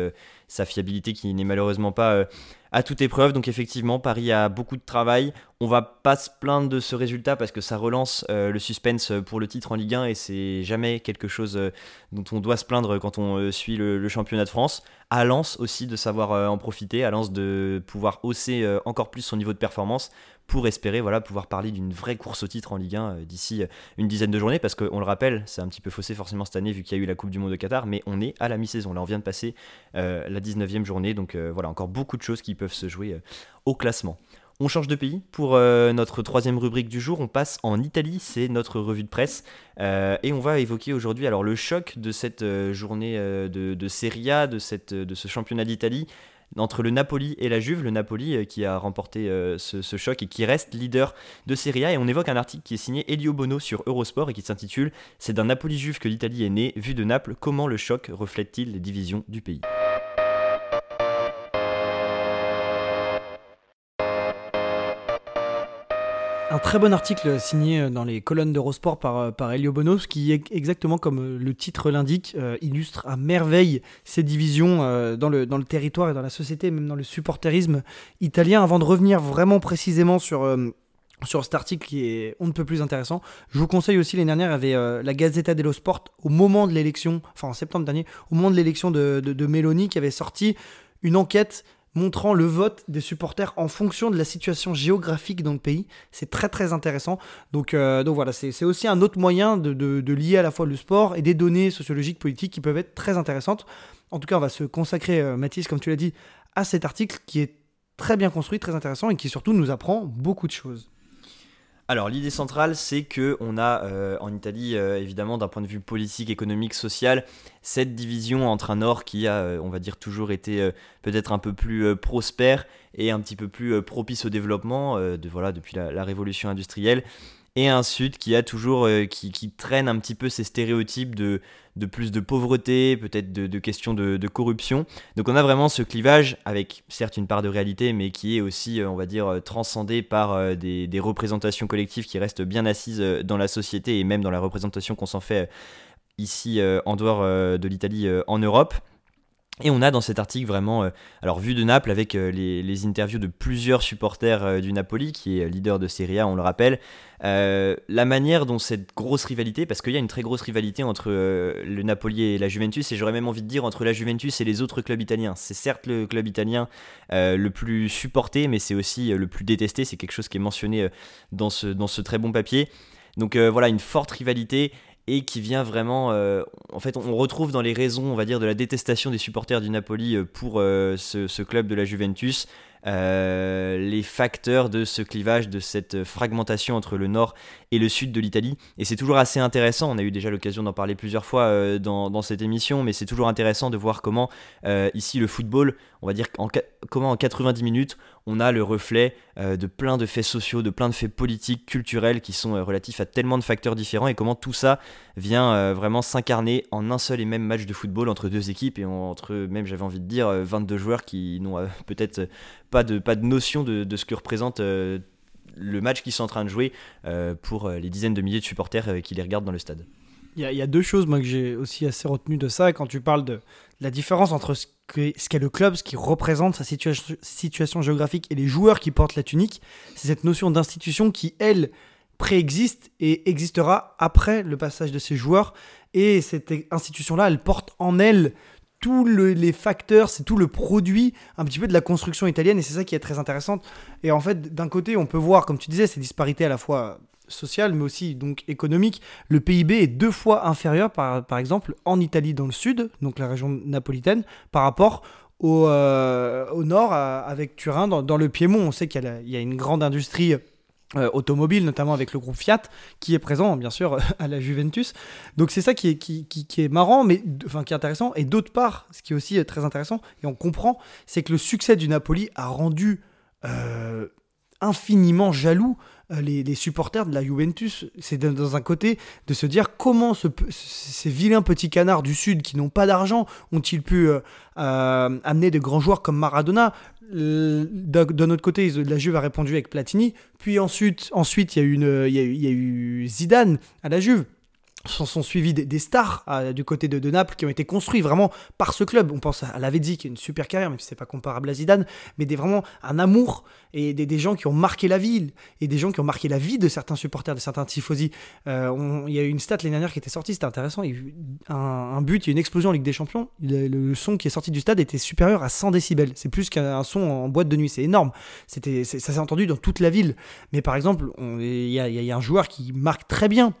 sa fiabilité qui n'est malheureusement pas à toute épreuve. Donc effectivement, Paris a beaucoup de travail. On va pas se plaindre de ce résultat parce que ça relance euh, le suspense pour le titre en Ligue 1 et c'est jamais quelque chose euh, dont on doit se plaindre quand on euh, suit le, championnat de France. À Lens aussi de savoir en profiter, à Lens de pouvoir hausser encore plus son niveau de performance pour espérer voilà, pouvoir parler d'une vraie course au titre en Ligue 1 d'ici une dizaine de journées parce qu'on le rappelle, c'est un petit peu faussé forcément cette année vu qu'il y a eu la Coupe du Monde de Qatar, mais on est à la mi-saison. Là, on vient de passer la 19e journée, donc voilà, encore beaucoup de choses qui peuvent se jouer au classement. On change de pays pour euh, notre troisième rubrique du jour. On passe en Italie, c'est notre revue de presse. Euh, et on va évoquer aujourd'hui alors le choc de cette euh, journée de, Serie A, de, de ce championnat d'Italie entre le Napoli et la Juve, le Napoli qui a remporté ce, choc et qui reste leader de Serie A. Et on évoque un article qui est signé Elio Bono sur Eurosport et qui s'intitule C'est d'un Napoli-Juve que l'Italie est née. Vu de Naples, comment le choc reflète-t-il les divisions du pays? Un très bon article signé dans les colonnes d'Eurosport par, par Elio Bonos qui, exactement comme le titre l'indique, illustre à merveille ces divisions dans, le, territoire et dans la société, même dans le supporterisme italien. Avant de revenir vraiment précisément sur sur cet article qui est on ne peut plus intéressant. Je vous conseille aussi, l'année dernière, avait euh, la Gazzetta dello Sport au moment de l'élection, enfin en septembre dernier, au moment de l'élection de, de, qui avait sorti une enquête montrant le vote des supporters en fonction de la situation géographique dans le pays. C'est très très intéressant. Donc, euh, donc voilà, c'est aussi un autre moyen de, lier à la fois le sport et des données sociologiques, politiques qui peuvent être très intéressantes. En tout cas, on va se consacrer, euh, Mathis, comme tu l'as dit, à cet article qui est très bien construit, très intéressant et qui surtout nous apprend beaucoup de choses. Alors l'idée centrale, c'est que on a euh, en Italie, euh, évidemment, d'un point de vue politique, économique, social, cette division entre un Nord qui a, euh, on va dire, toujours été peut-être un peu plus prospère et un petit peu plus propice au développement, de, voilà, depuis la, révolution industrielle, et un Sud qui a toujours, qui, qui, traîne un petit peu ces stéréotypes de plus de pauvreté, peut-être de, questions de, corruption. Donc on a vraiment ce clivage avec certes une part de réalité, mais qui est aussi, euh, on va dire, euh, transcendé par euh, des, représentations collectives qui restent bien assises dans la société et même dans la représentation qu'on s'en fait ici en dehors de l'Italie en Europe. Et on a dans cet article vraiment, euh, alors vu de Naples avec euh, les, interviews de plusieurs supporters euh, du Napoli, qui est leader de Serie A, on le rappelle, la manière dont cette grosse rivalité, parce qu'il y a une très grosse rivalité entre le Napoli et la Juventus, et j'aurais même envie de dire entre la Juventus et les autres clubs italiens. C'est certes le club italien le plus supporté, mais c'est aussi le plus détesté, c'est quelque chose qui est mentionné dans, ce, dans ce très bon papier. Donc voilà, une forte rivalité et qui vient vraiment. Euh, en fait, on retrouve dans les raisons, on va dire, de la détestation des supporters du Napoli euh, pour euh, ce, club de la Juventus, les facteurs de ce clivage, de cette fragmentation entre le nord et le sud de l'Italie. Et c'est toujours assez intéressant, on a eu déjà l'occasion d'en parler plusieurs fois dans, dans, cette émission, mais c'est toujours intéressant de voir comment ici le football, on va dire en, comment en 90 minutes, on a le reflet euh, de plein de faits sociaux, de plein de faits politiques, culturels qui sont euh, relatifs à tellement de facteurs différents et comment tout ça vient euh, vraiment s'incarner en un seul et même match de football entre deux équipes et entre même j'avais envie de dire 22 joueurs qui n'ont peut-être pas de, pas de notion de, ce que représente le match qu'ils sont en train de jouer pour les dizaines de milliers de supporters qui les regardent dans le stade. Il y, a deux choses moi, que j'ai aussi assez retenu de ça quand tu parles de la différence entre ce qu'est le club, ce qui représente sa situation géographique et les joueurs qui portent la tunique. C'est cette notion d'institution qui, elle, préexiste et existera après le passage de ces joueurs. Et cette institution-là, elle porte en elle tous les facteurs, c'est tout le produit un petit peu de la construction italienne et c'est ça qui est très intéressant. Et en fait, d'un côté, on peut voir, comme tu disais, ces disparités à la fois social, mais aussi donc économique. Le PIB est deux fois inférieur, par, exemple, en Italie dans le sud, donc la région napolitaine, par rapport au, euh, au nord, avec Turin, dans, le Piémont. On sait qu'il y, a une grande industrie euh, automobile, notamment avec le groupe Fiat, qui est présent, bien sûr, à la Juventus. Donc c'est ça qui est, qui, qui, est marrant, mais enfin qui est intéressant. Et d'autre part, ce qui est aussi très intéressant, et on comprend, c'est que le succès du Napoli a rendu euh, infiniment jaloux euh, les, supporters de la Juventus. C'est dans un côté de se dire comment ces vilains petits canards du Sud qui n'ont pas d'argent ont-ils pu euh, euh, amener de grands joueurs comme Maradona? D'un autre côté, la Juve a répondu avec Platini. Puis ensuite, ensuite il, y a eu il, il y a eu Zidane à la Juve sont, sont suivis des, stars du côté de, Naples qui ont été construits vraiment par ce club. On pense à Lavezzi qui a une super carrière, même si c'est pas comparable à Zidane, mais des, vraiment un amour et des, gens qui ont marqué la ville et des gens qui ont marqué la vie de certains supporters, de certains tifosi. Euh, il y a eu une stat l'année dernière qui était sortie, c'était intéressant. Il y a eu un, but, il y a eu une explosion en Ligue des Champions. Le, son qui est sorti du stade était supérieur à 100 décibels. C'est plus qu'un son en boîte de nuit, c'est énorme. C'était, ça s'est entendu dans toute la ville. Mais par exemple, il y, a un joueur qui marque très bien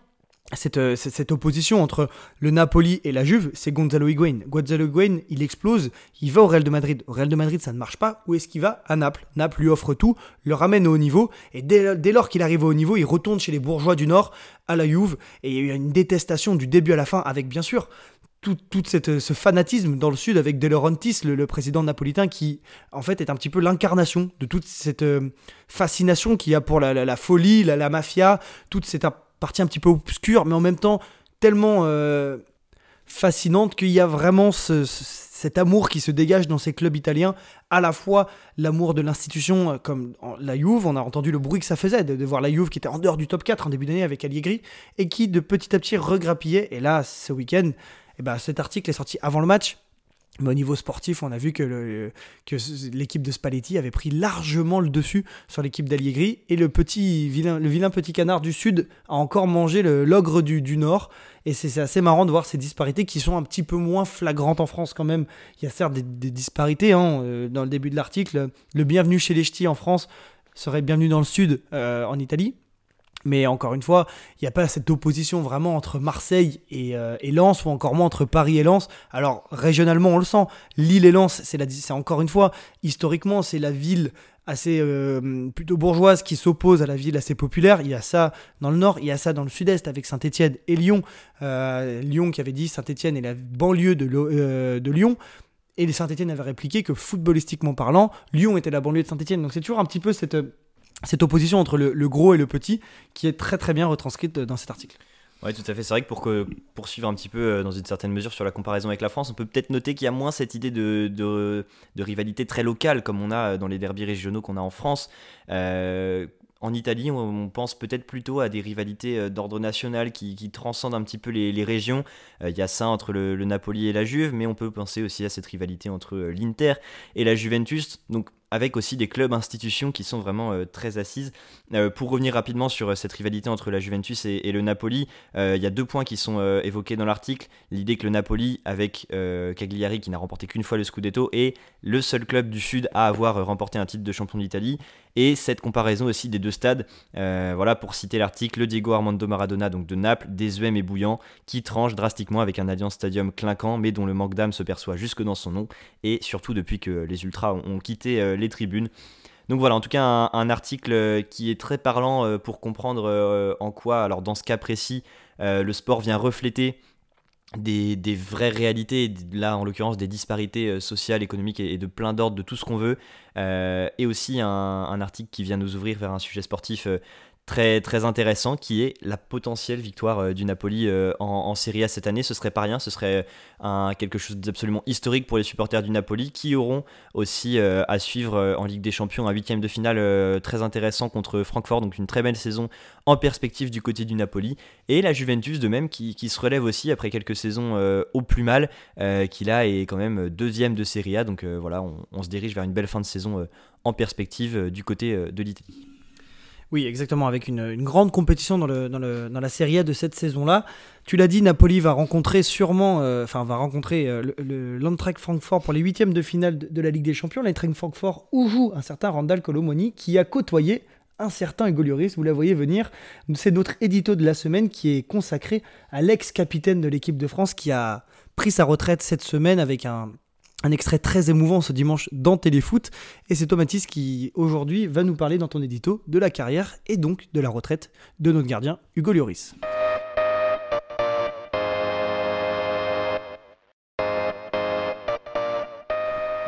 cette, cette, opposition entre le Napoli et la Juve, c'est Gonzalo Higuain. Gonzalo Higuain, il explose, il va au Real de Madrid. Au Real de Madrid, ça ne marche pas. Où est-ce qu'il va? À Naples. Naples lui offre tout, le ramène au haut niveau, et dès, lors qu'il arrive au haut niveau, il retourne chez les bourgeois du Nord, à la Juve, et il y a une détestation du début à la fin, avec bien sûr tout, cette, ce fanatisme dans le sud avec De le, président napolitain, qui en fait est un petit peu l'incarnation de toute cette euh, fascination qu'il y a pour la, folie, la, la, mafia, toute cette partie un petit peu obscure, mais en même temps tellement euh, fascinante qu'il y a vraiment ce, cet amour qui se dégage dans ces clubs italiens, à la fois l'amour de l'institution euh, comme la Juve, on a entendu le bruit que ça faisait de, voir la Juve qui était en dehors du top 4 en début d'année avec Allegri, et qui de petit à petit regrappillait, et là ce week-end, eh ben, cet article est sorti avant le match, mais au niveau sportif, on a vu que, l'équipe de Spalletti avait pris largement le dessus sur l'équipe d'Alliegri. Et le, vilain, le vilain petit canard du Sud a encore mangé l'ogre du, Nord. Et c'est assez marrant de voir ces disparités qui sont un petit peu moins flagrantes en France quand même. Il y a certes des, disparités hein, euh, dans le début de l'article. Le bienvenu chez les ch'tis en France serait bienvenu dans le Sud euh, en Italie. Mais encore une fois, il n'y a pas cette opposition vraiment entre Marseille euh, et, Lens, ou encore moins entre Paris et Lens. Alors, régionalement, on le sent. Lille et Lens, c'est encore une fois, historiquement, c'est la ville assez euh, plutôt bourgeoise qui s'oppose à la ville assez populaire. Il y a ça dans le nord, il y a ça dans le sud-est avec Saint-Etienne et Lyon. Euh, Lyon qui avait dit Saint-Etienne est la banlieue de, Lyon. Et Saint-Etienne avait répliqué que footballistiquement parlant, Lyon était la banlieue de Saint-Etienne. Donc c'est toujours un petit peu cette cette opposition entre le, gros et le petit qui est très très bien retranscrite dans cet article. Oui, tout à fait. C'est vrai que pour poursuivre un petit peu euh, dans une certaine mesure sur la comparaison avec la France, on peut peut-être noter qu'il y a moins cette idée de, rivalité très locale comme on a dans les derbys régionaux qu'on a en France. Euh, en Italie, on, pense peut-être plutôt à des rivalités euh, d'ordre national qui, transcendent un petit peu les, régions. Il y a ça entre le, le, Napoli et la Juve, mais on peut penser aussi à cette rivalité entre l'Inter et la Juventus. Donc avec aussi des clubs institutions qui sont vraiment euh, très assises. Euh, pour revenir rapidement sur euh, cette rivalité entre la Juventus et, le Napoli, il y a deux points qui sont évoqués dans l'article. L'idée que le Napoli, avec Cagliari qui n'a remporté qu'une fois le Scudetto, est le seul club du Sud à avoir remporté un titre de champion d'Italie. Et cette comparaison aussi des deux stades, voilà pour citer l'article, le Diego Armando Maradona donc de Naples, désuet et bouillant, qui tranche drastiquement avec un Allianz Stadium clinquant, mais dont le manque d'âme se perçoit jusque dans son nom, et surtout depuis que les Ultras ont quitté les tribunes. Donc voilà, en tout cas, un, article euh, qui est très parlant euh, pour comprendre euh, en quoi, alors dans ce cas précis, le sport vient refléter des, vraies réalités, là en l'occurrence des disparités sociales, économiques et, de plein d'ordres de tout ce qu'on veut, et aussi un, un, article qui vient nous ouvrir vers un sujet sportif très, très intéressant qui est la potentielle victoire euh, du Napoli euh, en, Serie A cette année. Ce serait pas rien, ce serait un, quelque chose d'absolument historique pour les supporters du Napoli qui auront aussi euh, à suivre en Ligue des Champions un huitième de finale très intéressant contre Francfort, donc une très belle saison en perspective du côté du Napoli. Et la Juventus de même qui, qui se relève aussi après quelques saisons au plus mal, qui là est quand même deuxième de Serie A. Donc voilà, on, on, se dirige vers une belle fin de saison en perspective du côté de l'Italie. Oui, exactement, avec une, grande compétition dans, la Serie A de cette saison-là. Tu l'as dit, Napoli va rencontrer sûrement, euh, enfin va rencontrer euh, le, Francfort pour les huitièmes de finale de, la Ligue des Champions. L'Eintracht Francfort où joue un certain Randall Colomoni qui a côtoyé un certain Hugo vous la voyez venir. C'est notre édito de la semaine qui est consacré à l'ex-capitaine de l'équipe de France qui a pris sa retraite cette semaine avec un un extrait très émouvant ce dimanche dans Téléfoot. Et c'est Thomatis qui, aujourd'hui, va nous parler dans ton édito de la carrière et donc de la retraite de notre gardien Hugo Lloris.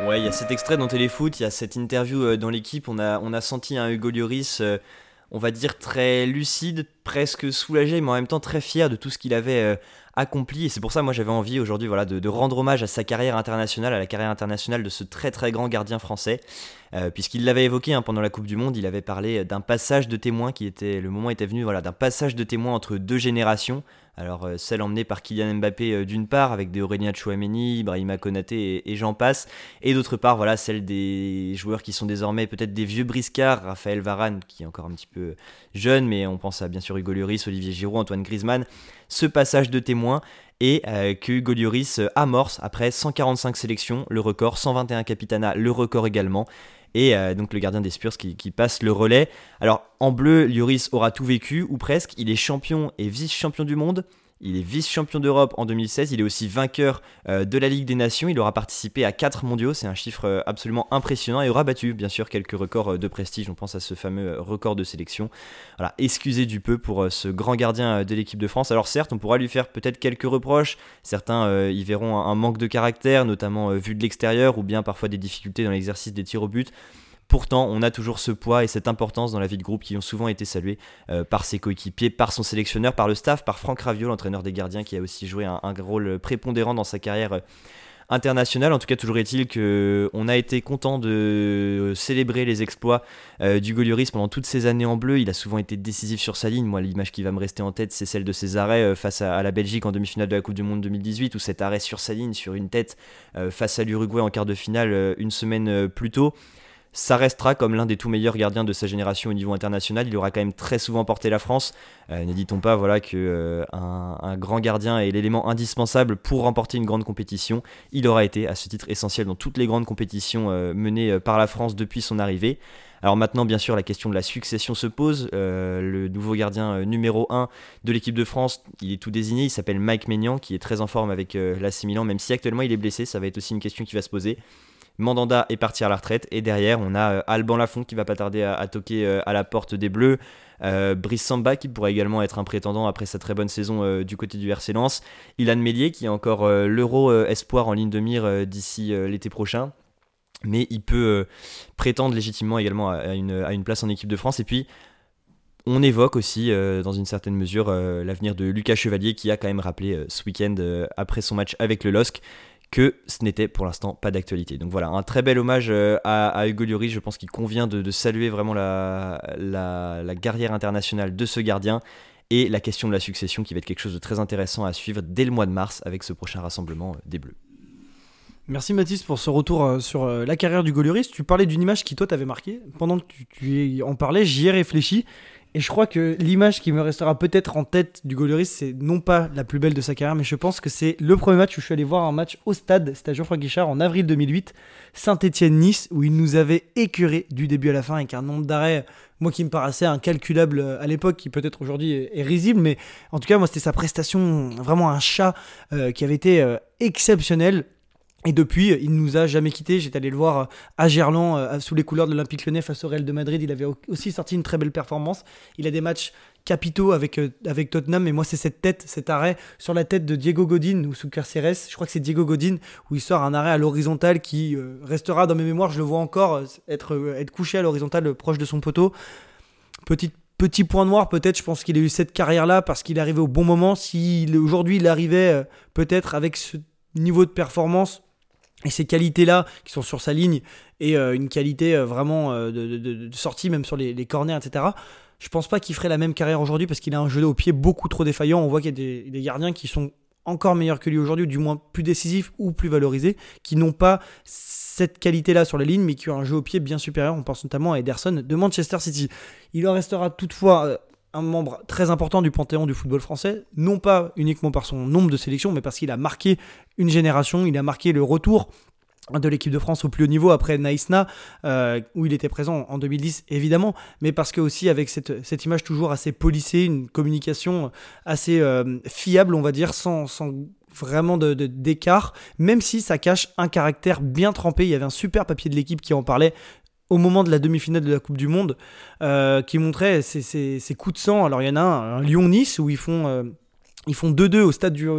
Ouais, il y a cet extrait dans Téléfoot, il y a cette interview euh, dans l'équipe, on a, on a senti un Hugo Lloris, euh, on va dire très lucide, presque soulagé, mais en même temps très fier de tout ce qu'il avait euh, accompli. Et c'est pour ça, moi, j'avais envie aujourd'hui voilà, de, rendre hommage à sa carrière internationale, à la carrière internationale de ce très très grand gardien français. Euh, puisqu'il l'avait évoqué hein, pendant la Coupe du Monde, il avait parlé d'un passage de témoin qui était, le moment était venu, voilà, d'un passage de témoin entre deux générations. Alors euh, celle emmenée par Kylian Mbappé euh, d'une part, avec des Aurélien Chouameni, Brahima Konaté et, j'en passe, et d'autre part, voilà, celle des joueurs qui sont désormais peut-être des vieux briscards, Raphaël Varane qui est encore un petit peu jeune, mais on pense à bien sûr Hugo Lloris, Olivier Giroud, Antoine Griezmann, ce passage de témoin et que Hugo Lloris amorce après 145 sélections, le record, 121 capitana, le record également et euh, donc le gardien des Spurs qui, passe le relais. Alors en bleu, Lloris aura tout vécu, ou presque. Il est champion et vice-champion du monde. Il est vice-champion d'Europe en 2016. Il est aussi vainqueur euh, de la Ligue des Nations. Il aura participé à 4 mondiaux. C'est un chiffre euh, absolument impressionnant et aura battu, bien sûr, quelques records de prestige. On pense à ce fameux record de sélection. Voilà, excusez du peu pour ce grand gardien de l'équipe de France. Alors, certes, on pourra lui faire peut-être quelques reproches. Certains y verront un, manque de caractère, notamment vu de l'extérieur, ou bien parfois des difficultés dans l'exercice des tirs au but. Pourtant, on a toujours ce poids et cette importance dans la vie de groupe qui ont souvent été salués euh, par ses coéquipiers, par son sélectionneur, par le staff, par Franck Raviot, l'entraîneur des gardiens, qui a aussi joué un, rôle prépondérant dans sa carrière euh, international. En tout cas, toujours est-il qu'on a été content de célébrer les exploits du Golioris pendant toutes ces années en bleu. Il a souvent été décisif sur sa ligne. Moi, l'image qui va me rester en tête, c'est celle de ses arrêts face à, la Belgique en demi-finale de la Coupe du Monde 2018, où cet arrêt sur sa ligne, sur une tête, face à l'Uruguay en quart de finale une semaine plus tôt ça restera comme l'un des tout meilleurs gardiens de sa génération au niveau international. Il aura quand même très souvent porté la France. Euh, N'hésitons pas voilà, euh, grand gardien est l'élément indispensable pour remporter une grande compétition. Il aura été à ce titre essentiel dans toutes les grandes compétitions euh, menées euh, par la France depuis son arrivée. Alors maintenant, bien sûr, la question de la succession se pose. le nouveau gardien numéro 1 de l'équipe de France, il est tout désigné. Il s'appelle Mike Maignan, qui est très en forme avec l'AC même si actuellement il est blessé. Ça va être aussi une question qui va se poser. Mandanda est parti à la retraite. Et derrière, on a euh, Alban Lafont qui va pas tarder à, toquer euh, à la porte des Bleus. Euh, Brice Samba qui pourrait également être un prétendant après sa très bonne saison du côté du RC Lens. Ilan Mélier qui est encore l'euro espoir en ligne de mire d'ici l'été prochain. Mais il peut prétendre légitimement également à une, à une, place en équipe de France. Et puis, on évoque aussi, dans une certaine mesure, l'avenir de Lucas Chevalier qui a quand même rappelé ce week-end, après son match avec le LOSC, que ce n'était pour l'instant pas d'actualité. Donc voilà, un très bel hommage euh, à, Hugo Lloris. Je pense qu'il convient de, saluer vraiment la, la, carrière internationale de ce gardien et la question de la succession qui va être quelque chose de très intéressant à suivre dès le mois de mars avec ce prochain rassemblement des Bleus. Merci Mathis pour ce retour euh, sur euh, la carrière du Lloris. Tu parlais d'une image qui toi t'avait marqué. Pendant que tu en parlais, j'y ai réfléchi et je crois que l'image qui me restera peut-être en tête du Gauloris, c'est non pas la plus belle de sa carrière, mais je pense que c'est le premier match où je suis allé voir un match au stade, c'était à Geoffroy Guichard en avril 2008, Saint-Etienne-Nice, où il nous avait écuré du début à la fin avec un nombre d'arrêts, moi qui me paraissait incalculable à l'époque, qui peut-être aujourd'hui est, risible, mais en tout cas, moi c'était sa prestation, vraiment un chat euh, qui avait été euh, exceptionnel. Et depuis, il nous a jamais quitté. J'étais allé le voir à Gerland, euh, sous les couleurs de l'Olympique Lyonnais face au Real de Madrid. Il avait aussi sorti une très belle performance. Il a des matchs capitaux avec, euh, avec Tottenham. Et moi, c'est cette tête, cet arrêt sur la tête de Diego Godin ou sous Carceres. Je crois que c'est Diego Godin où il sort un arrêt à l'horizontale qui euh, restera dans mes mémoires. Je le vois encore être, être couché à l'horizontale proche de son poteau. Petit point noir, peut-être. Je pense qu'il a eu cette carrière-là parce qu'il est arrivé au bon moment. Si aujourd'hui il arrivait peut-être avec ce niveau de performance et ces qualités-là qui sont sur sa ligne et euh, une qualité euh, vraiment euh, de, sortie, même sur les, corners, etc. Je pense pas qu'il ferait la même carrière aujourd'hui parce qu'il a un jeu au pied beaucoup trop défaillant. On voit qu'il y a des, gardiens qui sont encore meilleurs que lui aujourd'hui, ou du moins plus décisifs ou plus valorisés, qui n'ont pas cette qualité-là sur la ligne, mais qui ont un jeu au pied bien supérieur. On pense notamment à Ederson de Manchester City. Il en restera toutefois un membre très important du panthéon du football français, non pas uniquement par son nombre de sélections, mais parce qu'il a marqué une génération, il a marqué le retour de l'équipe de France au plus haut niveau après Naïsna, euh, où il était présent en 2010 évidemment, mais parce que aussi avec cette, image toujours assez polissée, une communication assez euh, fiable on va dire, sans, vraiment d'écart, de, même si ça cache un caractère bien trempé. Il y avait un super papier de l'équipe qui en parlait au moment de la demi-finale de la Coupe du Monde, euh, qui montrait ces, coups de sang. Alors il y en a un, Lyon-Nice, où ils font... Euh, ils font 2-2 au stade du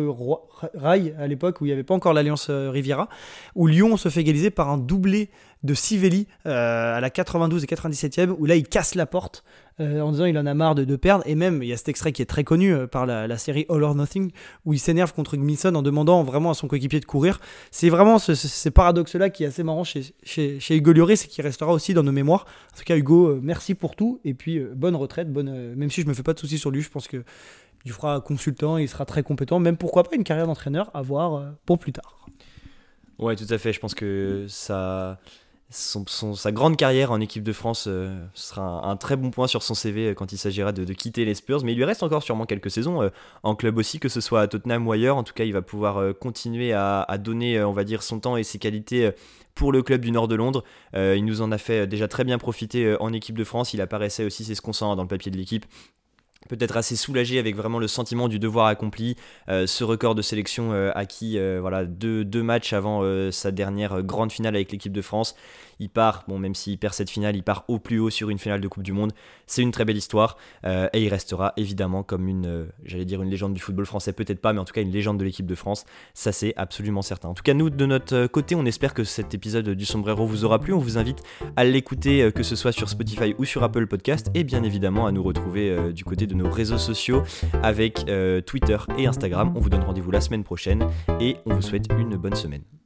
Rail à l'époque où il n'y avait pas encore l'Alliance euh, Riviera, où Lyon se fait égaliser par un doublé de Sivelli à la 92 et 97e, où là il casse la porte euh, en disant il en a marre de, perdre. Et même, il y a cet extrait qui est très connu euh, par la, série All or Nothing, où il s'énerve contre Gmisson en demandant vraiment à son coéquipier de courir. C'est vraiment ce, ces paradoxes-là qui est assez marrant chez, chez, chez Hugo Lloris et qui restera aussi dans nos mémoires. En tout cas, Hugo, euh, merci pour tout. Et puis, bonne retraite. Bonne, même si je me fais pas de soucis sur lui, je pense que il fera consultant, il sera très compétent. Même pourquoi pas une carrière d'entraîneur à voir pour plus tard. Ouais, tout à fait. Je pense que ça sa grande carrière en équipe de France euh, sera un, très bon point sur son CV euh, quand il s'agira de, quitter les Spurs. Mais il lui reste encore sûrement quelques saisons euh, en club aussi, que ce soit à Tottenham ou ailleurs. En tout cas, il va pouvoir continuer à, donner, on va son temps et ses qualités pour le club du nord de Londres. il nous en a fait déjà très bien profiter en équipe de France. Il apparaissait aussi, c'est ce qu'on sent dans le papier de l'équipe, peut-être assez soulagé avec vraiment le sentiment du devoir accompli, euh, ce record de sélection euh, acquis euh, voilà, deux, deux, matchs avant sa dernière grande finale avec l'équipe de France. Il part, bon, même s'il perd cette finale, il part au plus haut sur une finale de Coupe du Monde. C'est une très belle histoire et il restera évidemment comme une, j'allais dire une légende du football français, peut-être pas, mais en tout cas une légende de l'équipe de France. Ça, c'est absolument certain. En tout cas, nous, de notre côté, on espère que cet épisode du Sombrero vous aura plu. On vous invite à l'écouter, que ce soit sur Spotify ou sur Apple Podcast, et bien évidemment à nous retrouver du côté de nos réseaux sociaux avec euh, Twitter et Instagram. On vous donne rendez-vous la semaine prochaine et on vous souhaite une bonne semaine.